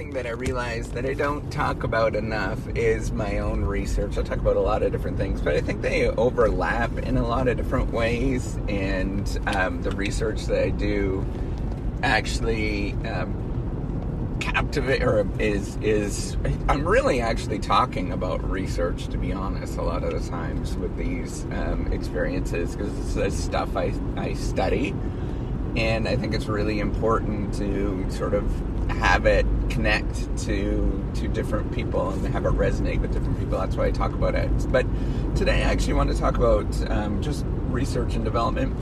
thing that I realize that I don't talk about enough is my own research. I talk about a lot of different things, but I think they overlap in a lot of different ways. And um, the research that I do actually um, captivate or is is I'm really actually talking about research to be honest. A lot of the times with these um, experiences because it's stuff I I study and I think it's really important to sort of have it connect to to different people and have it resonate with different people. That's why I talk about it. But today, I actually want to talk about um, just research and development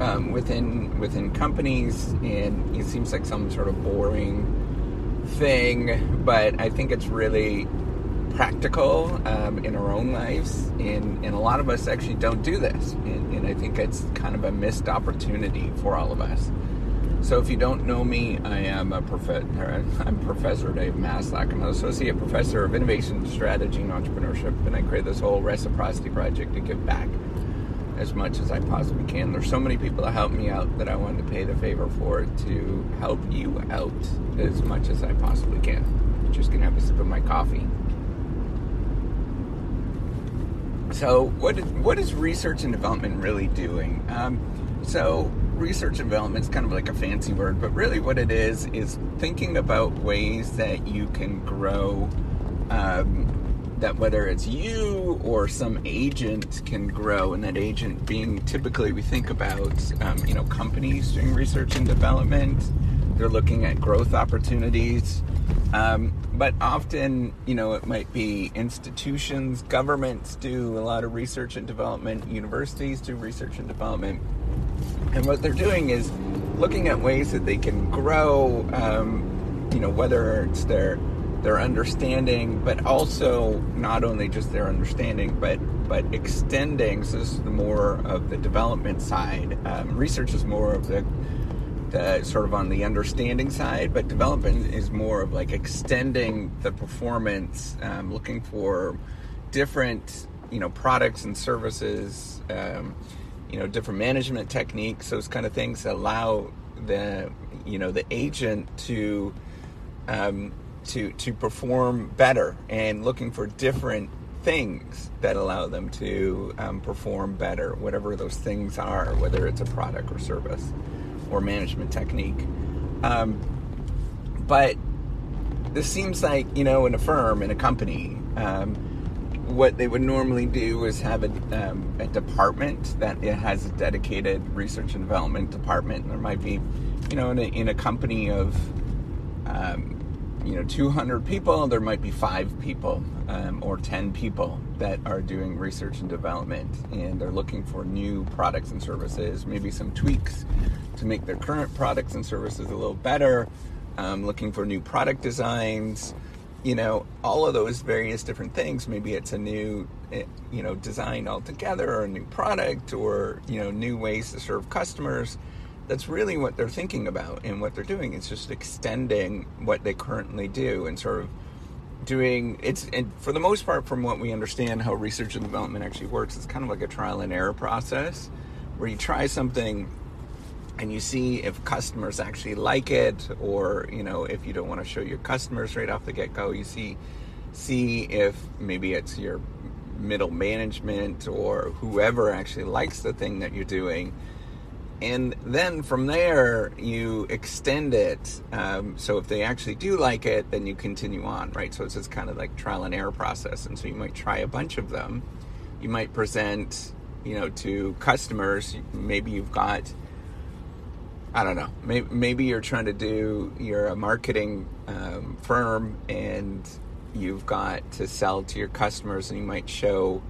um, within within companies, and it seems like some sort of boring thing, but I think it's really practical um, in our own lives, and, and a lot of us actually don't do this, and, and I think it's kind of a missed opportunity for all of us. So if you don't know me, I am a professor. I'm Professor Dave Maslach. I'm an associate professor of innovation, strategy, and entrepreneurship, and I created this whole reciprocity project to give back as much as I possibly can. There's so many people that help me out that I wanted to pay the favor for to help you out as much as I possibly can. Just gonna have a sip of my coffee. So, what is, what is research and development really doing? Um, so, research development is kind of like a fancy word, but really what it is is thinking about ways that you can grow. Um, that whether it's you or some agent can grow, and that agent being typically we think about um, you know companies doing research and development. They're looking at growth opportunities. Um, but often, you know, it might be institutions, governments do a lot of research and development, universities do research and development. And what they're doing is looking at ways that they can grow, um, you know, whether it's their their understanding, but also not only just their understanding, but but extending. So this is the more of the development side. Um, research is more of the sort of on the understanding side, but development is more of like extending the performance, um, looking for different you know products and services. Um, you know different management techniques those kind of things allow the you know the agent to um, to to perform better and looking for different things that allow them to um, perform better whatever those things are whether it's a product or service or management technique. Um, but this seems like you know in a firm in a company um, what they would normally do is have a, um, a department that it has a dedicated research and development department. There might be, you know, in a, in a company of, um, you know, 200 people, there might be five people um, or 10 people that are doing research and development and they're looking for new products and services, maybe some tweaks to make their current products and services a little better, um, looking for new product designs you know, all of those various different things. Maybe it's a new, eh, you know, design altogether or a new product or, you know, new ways to serve customers. That's really what they're thinking about and what they're doing. It's just extending what they currently do and sort of doing it's for the most part from what we understand how research and development actually works it's kind of like a trial and error process where you try something and you see if customers actually like it or you know if you don't want to show your customers right off the get-go you see see if maybe it's your middle management or whoever actually likes the thing that you're doing. And then from there you extend it um, so if they actually do like it then you continue on right? So it's just kind of like trial and error process and so you might try a bunch of them. You might present you know to customers maybe you've got I don't know. Maybe, maybe you're trying to do, you're a marketing um, firm and you've got to sell to your customers and you might show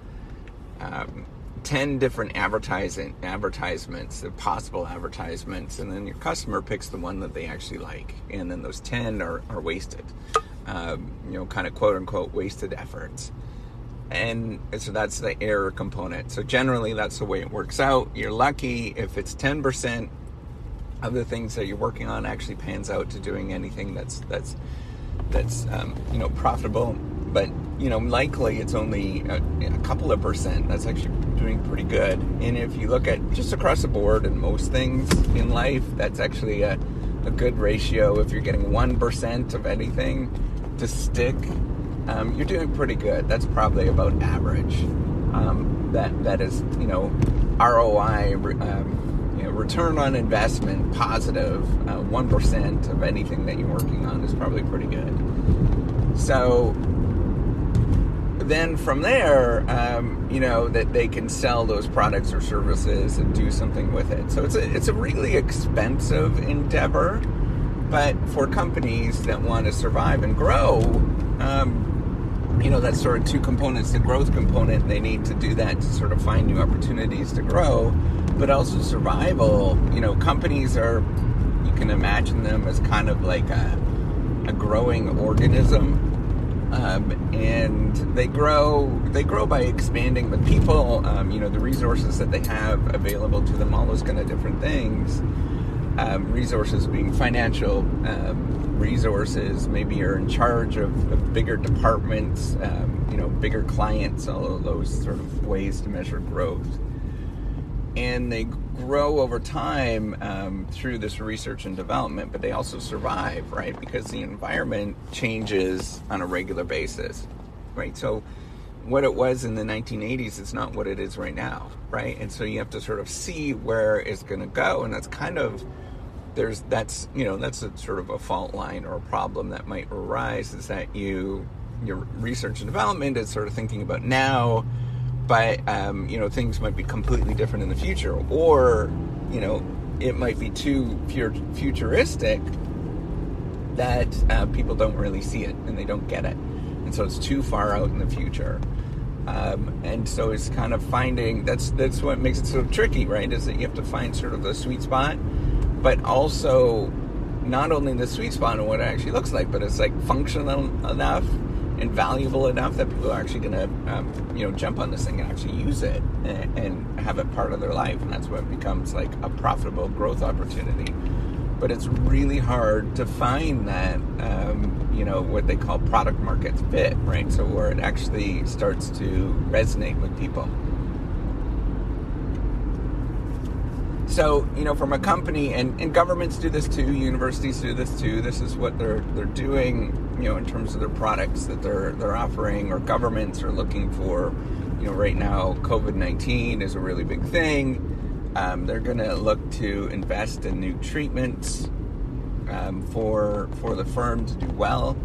um, 10 different advertising advertisements, possible advertisements, and then your customer picks the one that they actually like. And then those 10 are, are wasted, um, you know, kind of quote unquote wasted efforts. And so that's the error component. So generally, that's the way it works out. You're lucky if it's 10% of the things that you're working on actually pans out to doing anything that's that's that's um, you know profitable but you know likely it's only a, a, couple of percent that's actually doing pretty good and if you look at just across the board and most things in life that's actually a, a good ratio. If you're getting 1% of anything to stick, um, you're doing pretty good. That's probably about average. Um, that that is, you know, ROI, um, return on investment positive. Uh, one uh, of anything that you're working on is probably pretty good. So then from there, um, you know, that they can sell those products or services and do something with it. So it's a it's a really expensive endeavor, but for companies that want to survive and grow, um, you know, that's sort of two components: the growth component. They need to do that to sort of find new opportunities to grow, but also survival. You know, companies are you can imagine them as kind of like a a growing organism um, and they grow they grow by expanding the people. Um, you know the resources that they have available to them all those kind of different things. Um, resources being financial um, resources maybe you're in charge of, of bigger departments um, you know bigger clients all of those sort of ways to measure growth and they grow over time um, through this research and development, but they also survive, right? Because the environment changes on a regular basis, right? So, what it was in the 1980s is not what it is right now, right? And so you have to sort of see where it's going to go, and that's kind of there's that's you know that's a sort of a fault line or a problem that might arise is that you your research and development is sort of thinking about now but um, you know things might be completely different in the future, or you know it might be too futuristic that uh, people don't really see it and they don't get it, and so it's too far out in the future. Um, and so it's kind of finding that's that's what makes it so tricky, right? Is that you have to find sort of the sweet spot, but also not only the sweet spot and what it actually looks like, but it's like functional enough and valuable enough that people are actually going to, um, you know, jump on this thing and actually use it and, have it part of their life, and that's what becomes like a profitable growth opportunity. But it's really hard to find that, um, you know, what they call product market fit, right? So where it actually starts to resonate with people. So you know from a company and, and governments do this too universities do this too this is what they're they're doing you know in terms of their products that they're they're offering or governments are looking for. You know right now covid-19 is a really big thing. Um, they're going to look to invest in new treatments um, for for the firm to do well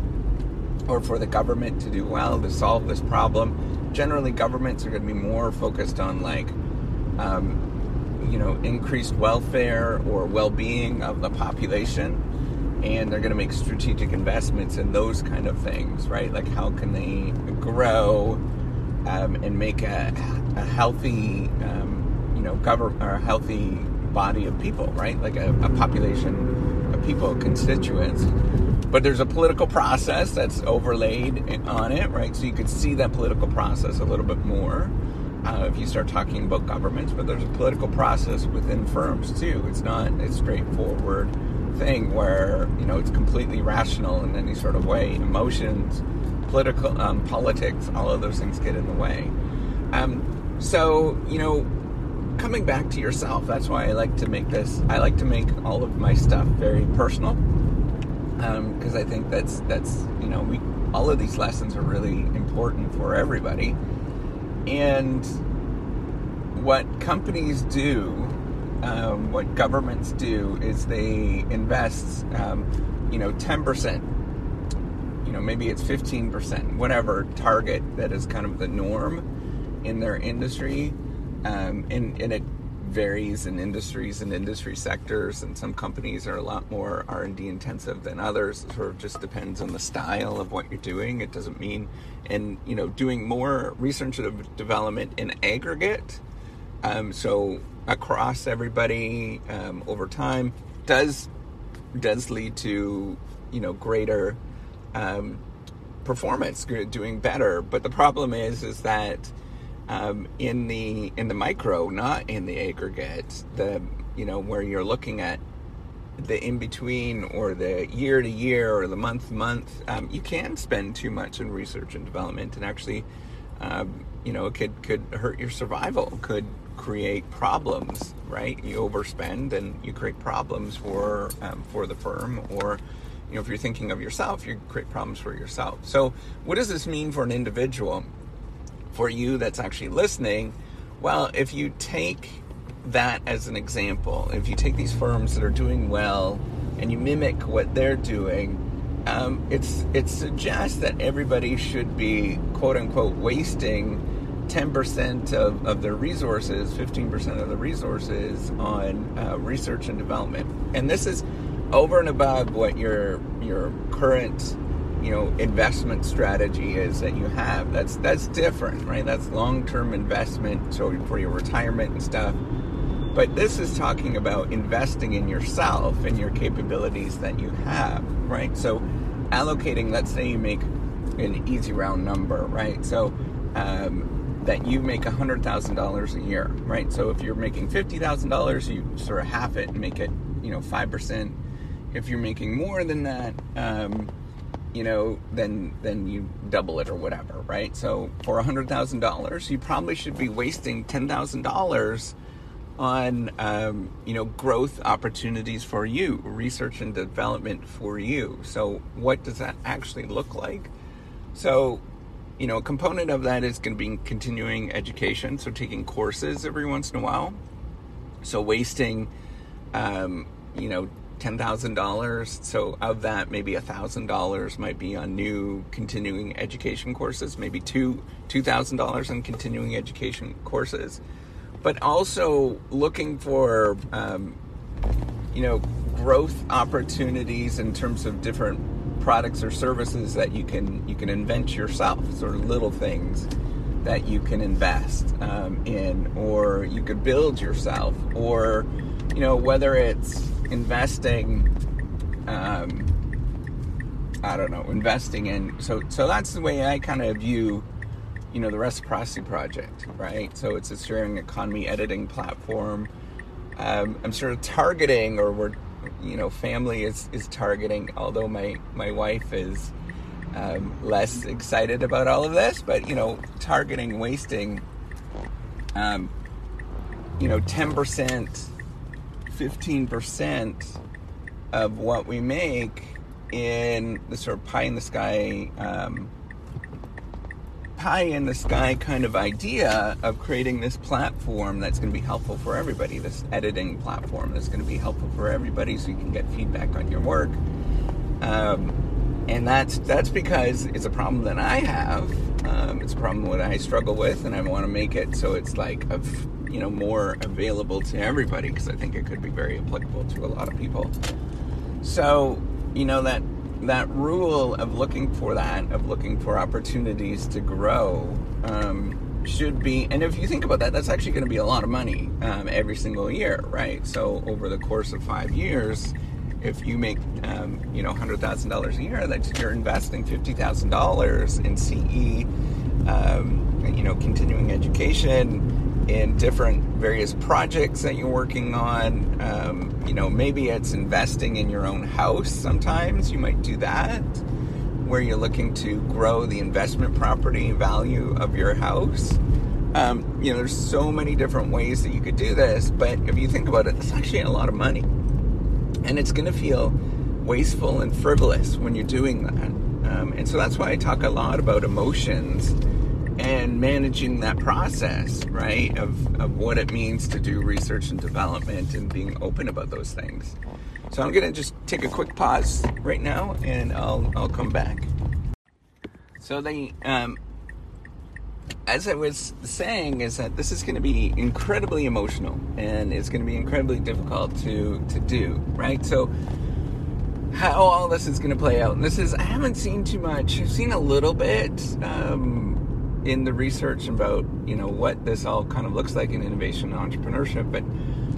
or for the government to do well to solve this problem. Generally governments are going to be more focused on like um, you know, increased welfare or well-being of the population and they're going to make strategic investments in those kind of things, right? Like how can they grow um, and make a, a healthy, um, you know, government or a healthy body of people, right? Like a, a population of people, constituents. But there's a political process that's overlaid on it, right? So you could see that political process a little bit more uh, if you start talking about governments, but there's a political process within firms too. It's not a straightforward thing where you know it's completely rational in any sort of way. Emotions, political, um, politics, all of those things get in the way. Um, so you know, coming back to yourself. That's why I like to make this. I like to make all of my stuff very personal because um, I think that's that's you know we all of these lessons are really important for everybody and what companies do, um, what governments do, is they invest, um, you know, 10%, you know, maybe it's 15%, whatever target that is kind of the norm in their industry. Um, and, and it varies in industries and industry sectors and some companies are a lot more r&d intensive than others. It sort of just depends on the style of what you're doing. It doesn't mean and you know doing more research and development in aggregate um, so across everybody um, over time does does lead to you know greater um, performance doing better. But the problem is is that um, in the in the micro, not in the aggregate. The you know where you're looking at the in between or the year to year or the month to month, um, you can spend too much in research and development, and actually, um, you know, it could could hurt your survival. Could create problems, right? You overspend and you create problems for um, for the firm, or you know, if you're thinking of yourself, you create problems for yourself. So, what does this mean for an individual? For you that's actually listening, well, if you take that as an example, if you take these firms that are doing well and you mimic what they're doing, um, it's it suggests that everybody should be quote unquote wasting 10% of, of their resources, 15% of the resources on uh, research and development. And this is over and above what your your current you know investment strategy is that you have. That's that's different right? That's long-term investment so for your retirement and stuff. But this is talking about investing in yourself and your capabilities that you have right? So allocating let's say you make an easy round number right? So um, that you make $100,000 a year, right? So if you're making $50,000, you sort of half it and make it, you know, 5%. If you're making more than that, um, you know, then then you double it or whatever, right? So for a $100,000, you probably should be wasting $10,000 on um, you know growth opportunities for you, research and development for you. So what does that actually look like? So you know, a component of that is going to be continuing education, so taking courses every once in a while. So wasting, um, you know, ten thousand dollars. So of that, maybe a thousand dollars might be on new continuing education courses. Maybe two two thousand dollars on continuing education courses, but also looking for, um, you know, growth opportunities in terms of different products or services that you can you can invent yourself, sort of little things that you can invest um, in, or you could build yourself, or you know whether it's investing. Um, I don't know, investing in. So so that's the way I kind of view you know the reciprocity project right so it's a sharing economy editing platform um, i'm sort of targeting or we're you know family is is targeting. Although my my wife is um, less excited about all of this, but you know, targeting wasting, um, you know, ten percent, fifteen percent of what we make in the sort of pie in the sky um, pie in the sky kind of idea of creating this platform that's going to be helpful for everybody, this editing platform that's going to be helpful for everybody so you can get feedback on your work. Um, and that's that's because it's a problem that I have. Um, it's a problem that I struggle with, and I want to make it so it's like of you know more available to everybody because I think it could be very applicable to a lot of people. So you know that that rule of looking for that, of looking for opportunities to grow, um, should be. And if you think about that, that's actually going to be a lot of money um, every single year, right? So over the course of five years, if you make um, you know hundred thousand dollars a year, that you're investing fifty thousand dollars in CE, um, you know, continuing education in different various projects that you're working on. Um, you know, maybe it's investing in your own house sometimes. You might do that where you're looking to grow the investment property value of your house. Um, you know, there's so many different ways that you could do this, but if you think about it, it's actually a lot of money. And it's going to feel wasteful and frivolous when you're doing that. Um, and so that's why I talk a lot about emotions and managing that process, right, of, of what it means to do research and development and being open about those things. So I'm going to just take a quick pause right now and I'll, I'll come back. So the, um, as I was saying, is that this is going to be incredibly emotional and it's going to be incredibly difficult to, to do, right? So how all this is going to play out. And this is, I haven't seen too much. I've seen a little bit. Um, in the research about you know what this all kind of looks like in innovation and entrepreneurship but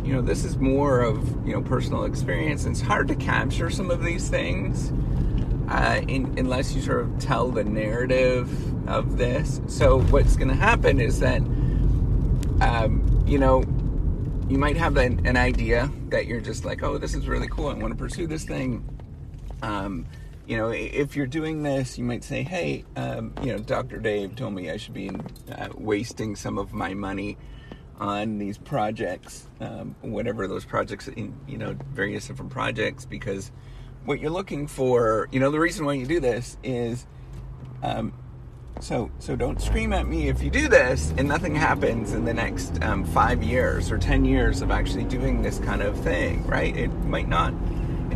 you know this is more of you know personal experience. And it's hard to capture some of these things uh, in, unless you sort of tell the narrative of this. So what's going to happen is that um, you know you might have an, an, idea that you're just like oh this is really cool. I want to pursue this thing. Um, you know, if you're doing this, you might say, hey, um, you know, Dr. Dave told me I should be uh, wasting some of my money on these projects, um, whatever those projects, in, you know, various different projects, because what you're looking for, you know, the reason why you do this is, um, so so don't scream at me if you do this and nothing happens in the next um, five years or ten years of actually doing this kind of thing, right? It might not.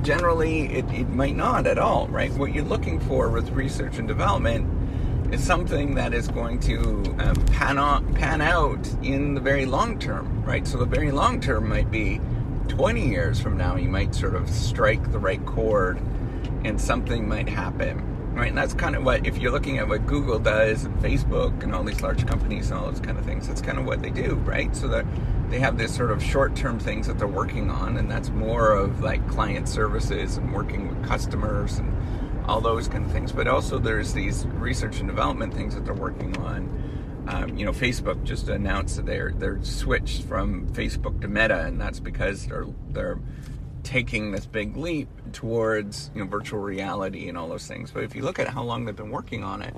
Generally, it, it might not at all, right? What you're looking for with research and development is something that is going to um, pan, pan out in the very long term, right? So the very long term might be 20 years from now, you might sort of strike the right chord and something might happen, right? And that's kind of what, if you're looking at what Google does and Facebook and all these large companies and all those kind of things, that's kind of what they do, right? So that they have this sort of short-term things that they're working on, and that's more of like client services and working with customers and all those kind of things. But also there's these research and development things that they're working on. Um, you know, Facebook just announced that they're they're switched from Facebook to Meta, and that's because they're they're taking this big leap towards you know virtual reality and all those things. But if you look at how long they've been working on it,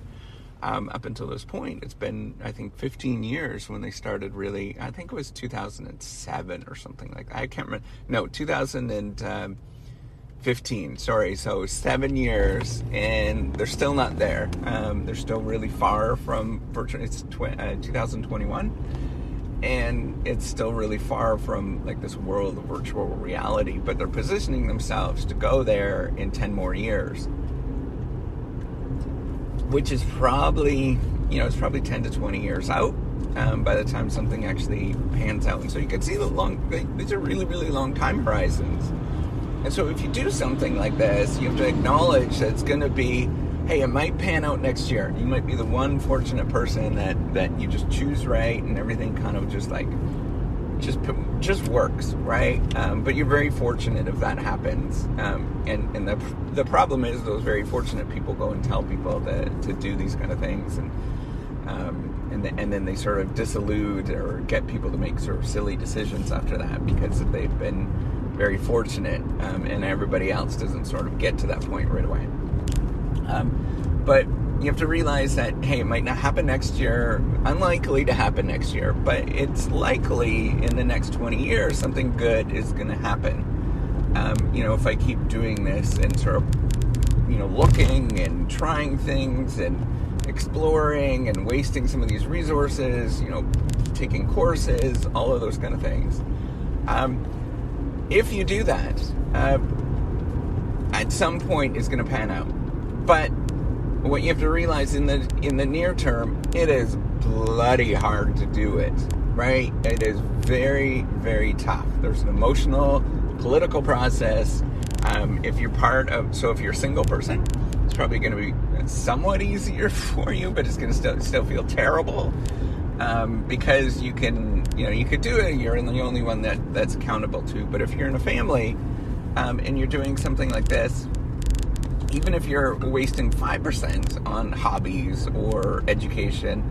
um, up until this point, it's been I think 15 years when they started really. I think it was 2007 or something like that. I can't remember. No, 2000 and. Um, 15 sorry so seven years and they're still not there um, they're still really far from it's uh, 2021 and it's still really far from like this world of virtual reality but they're positioning themselves to go there in 10 more years which is probably you know it's probably 10 to 20 years out um, by the time something actually pans out and so you can see the long these are really really long time horizons and so if you do something like this, you have to acknowledge that it's going to be, hey, it might pan out next year. You might be the one fortunate person that that you just choose right, and everything kind of just like just just works, right? Um, but you're very fortunate if that happens. Um, and and the the problem is those very fortunate people go and tell people that to do these kind of things, and um, and the, and then they sort of disillude or get people to make sort of silly decisions after that because they've been very fortunate, um, and everybody else doesn't sort of get to that point right away. Um, but you have to realize that hey, it might not happen next year, unlikely to happen next year, but it's likely in the next 20 years something good is going to happen. Um, you know, if I keep doing this and sort of, you know, looking and trying things and exploring and wasting some of these resources, you know, taking courses, all of those kind of things. Um, if you do that, uh, at some point it's going to pan out. But what you have to realize in the in the near term, it is bloody hard to do it. Right? It is very very tough. There's an emotional, political process. Um, if you're part of, so if you're a single person, it's probably going to be somewhat easier for you, but it's going to still still feel terrible um, because you can, you know, you could do it. You're the only one that that's accountable to. But if you're in a family um, and you're doing something like this, even if you're wasting five percent on hobbies or education,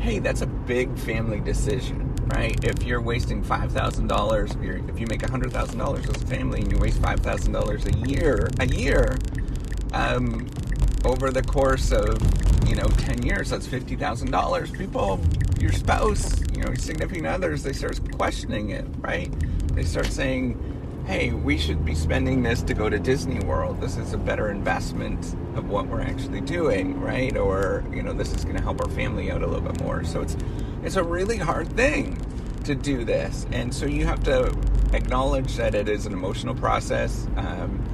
hey, that's a big family decision, right? If you're wasting five thousand dollars, if you make hundred thousand dollars as a family and you waste five thousand dollars a year, a year, um, over the course of you know 10 years that's $50000 people your spouse you know significant others they start questioning it right they start saying hey we should be spending this to go to disney world. This is a better investment of what we're actually doing right? Or you know this is going to help our family out a little bit more. So it's it's a really hard thing to do this. And so you have to acknowledge that it is an emotional process um,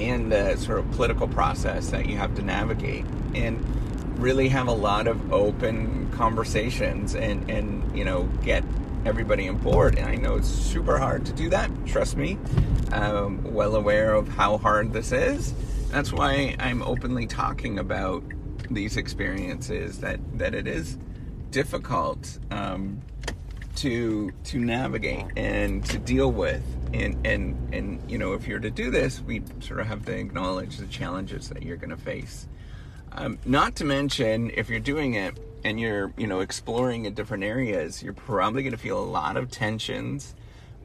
and the sort of political process that you have to navigate and really have a lot of open conversations and and you know get everybody on board and i know it's super hard to do that trust me. I'm well aware of how hard this is. That's why i'm openly talking about these experiences that that it is difficult um, to to navigate and to deal with. And and and you know if you're to do this we sort of have to acknowledge the challenges that you're going to face. Um, not to mention if you're doing it and you're you know exploring in different areas you're probably going to feel a lot of tensions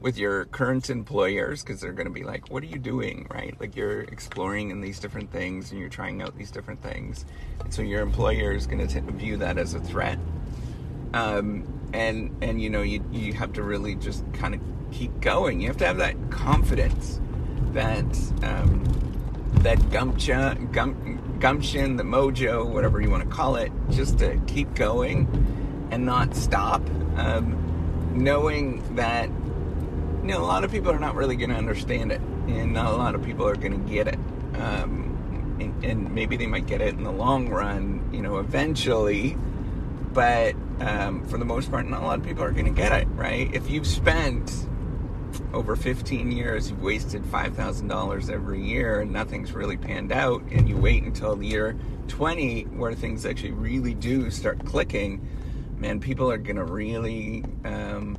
with your current employers because they're going to be like what are you doing? Right? Like you're exploring in these different things and you're trying out these different things. And so your employer is going to view that as a threat. Um, and and you know you you have to really just kind of keep going. You have to have that confidence, that um, that gumption, gum, gumption, the mojo, whatever you want to call it, just to keep going and not stop. Um, knowing that you know a lot of people are not really going to understand it, and not a lot of people are going to get it. Um, and, and, maybe they might get it in the long run, you know, eventually. But um, for the most part, not a lot of people are going to get it, right? If you've spent over 15 years, you've wasted $5,000 every year and nothing's really panned out, and you wait until the year 20 where things actually really do start clicking, man, people are going to really. Um,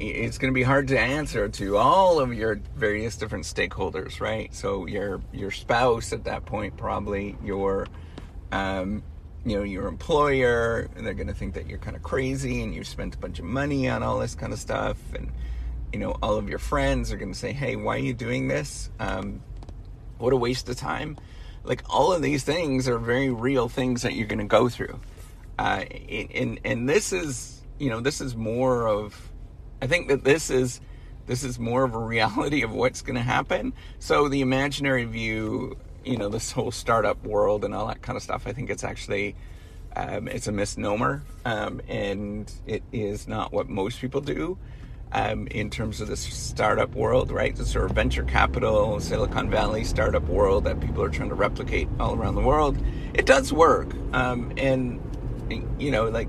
it's going to be hard to answer to all of your various different stakeholders, right? So your your spouse at that point, probably your um, you know your employer, they're going to think that you're kind of crazy and you've spent a bunch of money on all this kind of stuff, and you know all of your friends are going to say, "Hey, why are you doing this? Um, what a waste of time!" Like all of these things are very real things that you're going to go through, uh, and and this is you know this is more of I think that this is this is more of a reality of what's going to happen. So the imaginary view, you know, this whole startup world and all that kind of stuff, I think it's actually um, it's a misnomer, um, and it is not what most people do. Um, in terms of this startup world, right? The sort of venture capital, Silicon Valley startup world that people are trying to replicate all around the world. It does work. Um, and, you know, like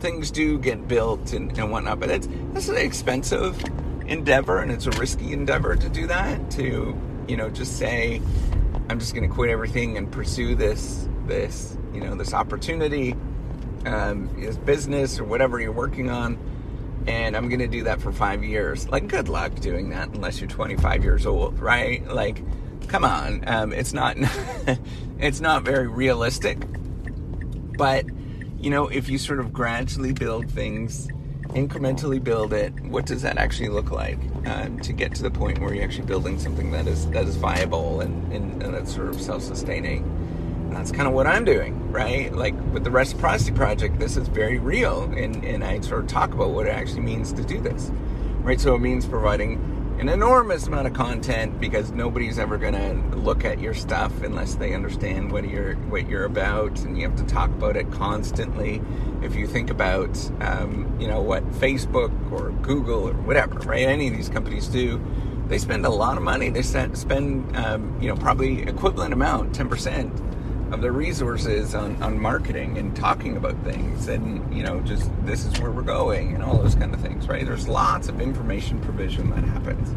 things do get built and, and whatnot, but it's it's an expensive endeavor and it's a risky endeavor to do that. To you know, just say I'm just going to quit everything and pursue this this you know this opportunity, um, this business or whatever you're working on, and I'm going to do that for five years. Like, good luck doing that unless you're 25 years old, right? Like, come on, um, it's not it's not very realistic, but you know, if you sort of gradually build things, incrementally build it, what does that actually look like uh, to get to the point where you're actually building something that is that is viable and, and, and that's sort of self-sustaining? That's kind of what I'm doing, right? Like with the reciprocity project, this is very real, and and I sort of talk about what it actually means to do this, right? So it means providing an enormous amount of content because nobody's ever going to look at your stuff unless they understand what you're what you're about, and you have to talk about it constantly. If you think about, um, you know, what Facebook or Google or whatever, right? Any of these companies do, they spend a lot of money. They spend, um, you know, probably equivalent amount, ten percent of their resources on, on marketing and talking about things and you know just this is where we're going and all those kind of things right? There's lots of information provision that happens.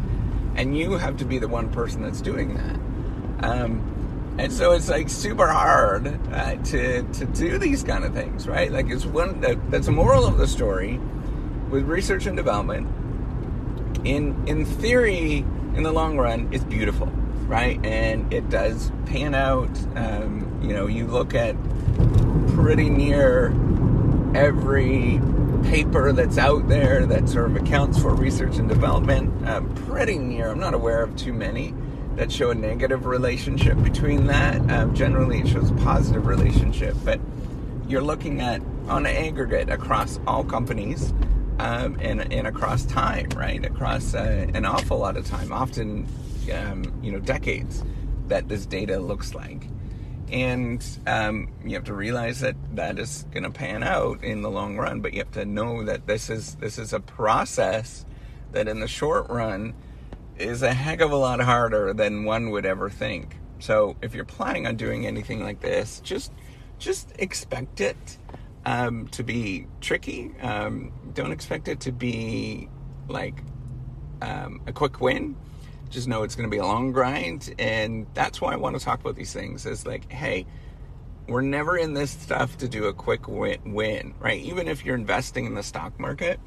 And you have to be the one person that's doing that. Um, and so it's like super hard uh, to to do these kind of things right? Like it's one that, that's a moral of the story with research and development. In in theory in the long run it's beautiful right and it does pan out um, you know, you look at pretty near every paper that's out there that sort of accounts for research and development. Um, pretty near, I'm not aware of too many that show a negative relationship between that. Um, generally, it shows a positive relationship, but you're looking at on an aggregate across all companies um, and, and across time, right? Across uh, an awful lot of time, often, um, you know, decades that this data looks like. And um, you have to realize that that is going to pan out in the long run but you have to know that this is this is a process that in the short run is a heck of a lot harder than one would ever think. So if you're planning on doing anything like this just just expect it um, to be tricky. Um, don't expect it to be like um, a quick win just know it's going to be a long grind and that's why i want to talk about these things is like hey we're never in this stuff to do a quick win, right? Even if you're investing in the stock market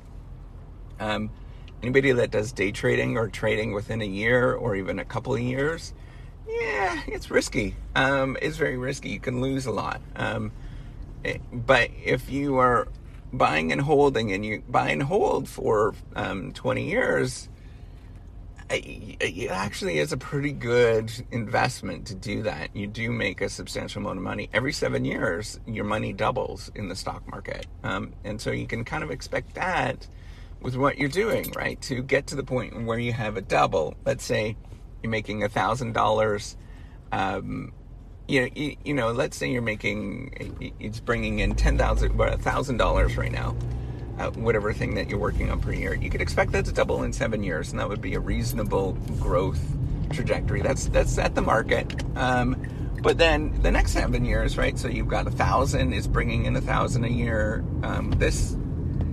um, anybody that does day trading or trading within a year or even a couple of years yeah it's risky. Um, it's very risky. You can lose a lot. Um, eh, but if you are buying and holding and you buy and hold for um, 20 years it actually is a pretty good investment to do that. You do make a substantial amount of money. Every seven years, your money doubles in the stock market. Um, and so you can kind of expect that with what you're doing, right? To get to the point where you have a double. Let's say you're making a thousand dollars. Um, you know, you, you, know, let's say you're making, it's bringing in ten thousand, thousand dollars right now uh, whatever thing that you're working on per year. You could expect that to double in seven years, and that would be a reasonable growth trajectory. That's that's at the market. Um, but then the next seven years, right? So you've got a thousand is bringing in a thousand a year. Um, this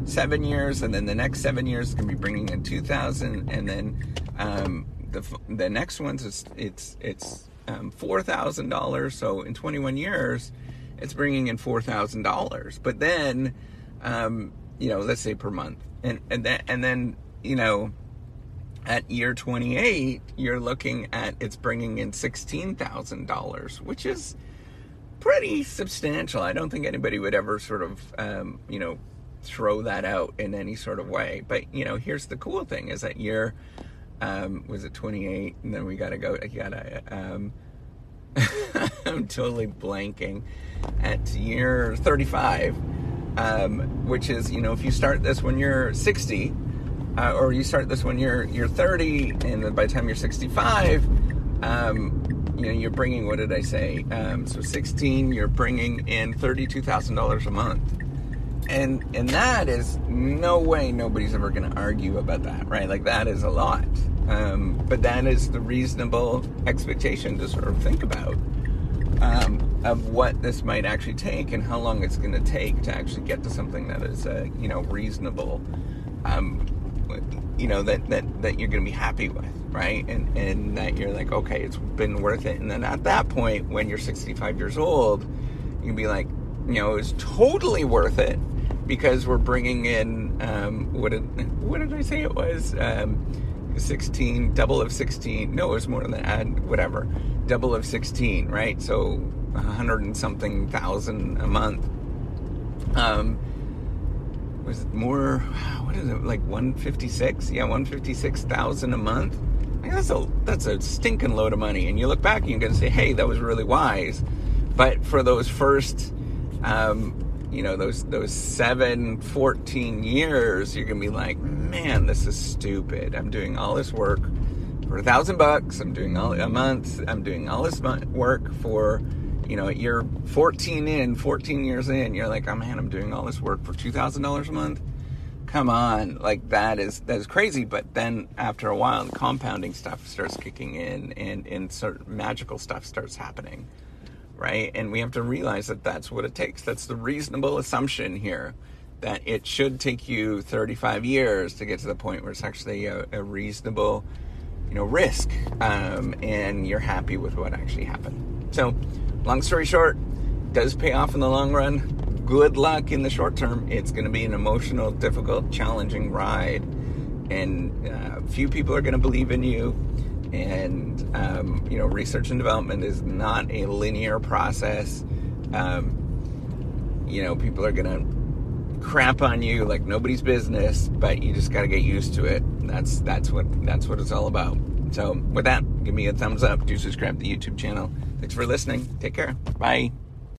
seven years, and then the next seven years to be bringing in two thousand, and then um, the the next ones is it's it's um, four thousand dollars. So in 21 years, it's bringing in four thousand dollars. But then um, you know, let's say per month. And and then and then, you know, at year 28, you're looking at it's bringing in $16,000, which is pretty substantial. I don't think anybody would ever sort of, um, you know, throw that out in any sort of way. But, you know, here's the cool thing is that year, um, was it 28? And then we got to go, I got to, um, I'm totally blanking. At year 35, um, which is you know if you start this when you're 60 uh, or you start this when you're you're 30 and by the time you're 65 um, you know you're bringing what did I say? Um, so 16 you're bringing in $32,000 a month. And and that is no way nobody's ever going to argue about that right? Like that is a lot. Um, but that is the reasonable expectation to sort of think about. Um, of what this might actually take and how long it's going to take to actually get to something that is, uh, you know, reasonable, um, you know, that, that, that you're going to be happy with, right? And, and that you're like, okay, it's been worth it. And then at that point, when you're 65 years old, you can be like, you know, it's totally worth it because we're bringing in, um, what did, what did I say it was? Um, 16, double of 16. No, it was more than that, whatever. Double of 16, right? So a hundred and something thousand a month. Um, was it more? What is it like? One fifty six? Yeah, one fifty six thousand a month. I mean, that's a that's a stinking load of money. And you look back and you're gonna say, hey, that was really wise. But for those first, um, you know, those those seven, 14 years, you're gonna be like, man, this is stupid. I'm doing all this work for a thousand bucks. I'm doing all a month. I'm doing all this work for you know, you're 14 in, 14 years in, you're like, oh man, I'm doing all this work for $2,000 a month. Come on, like that is that is crazy. But then after a while, the compounding stuff starts kicking in, and and sort of magical stuff starts happening, right? And we have to realize that that's what it takes. That's the reasonable assumption here, that it should take you 35 years to get to the point where it's actually a, a reasonable, you know, risk, um, and you're happy with what actually happened. So long story short, does pay off in the long run. Good luck in the short term. It's going to be an emotional, difficult, challenging ride, and uh, few people are going to believe in you. And um, you know, research and development is not a linear process. Um, you know, people are going to crap on you like nobody's business, but you just got to get used to it. That's that's what that's what it's all about. So, with that, give me a thumbs up. Do subscribe to the YouTube channel. Thanks for listening. Take care. Bye.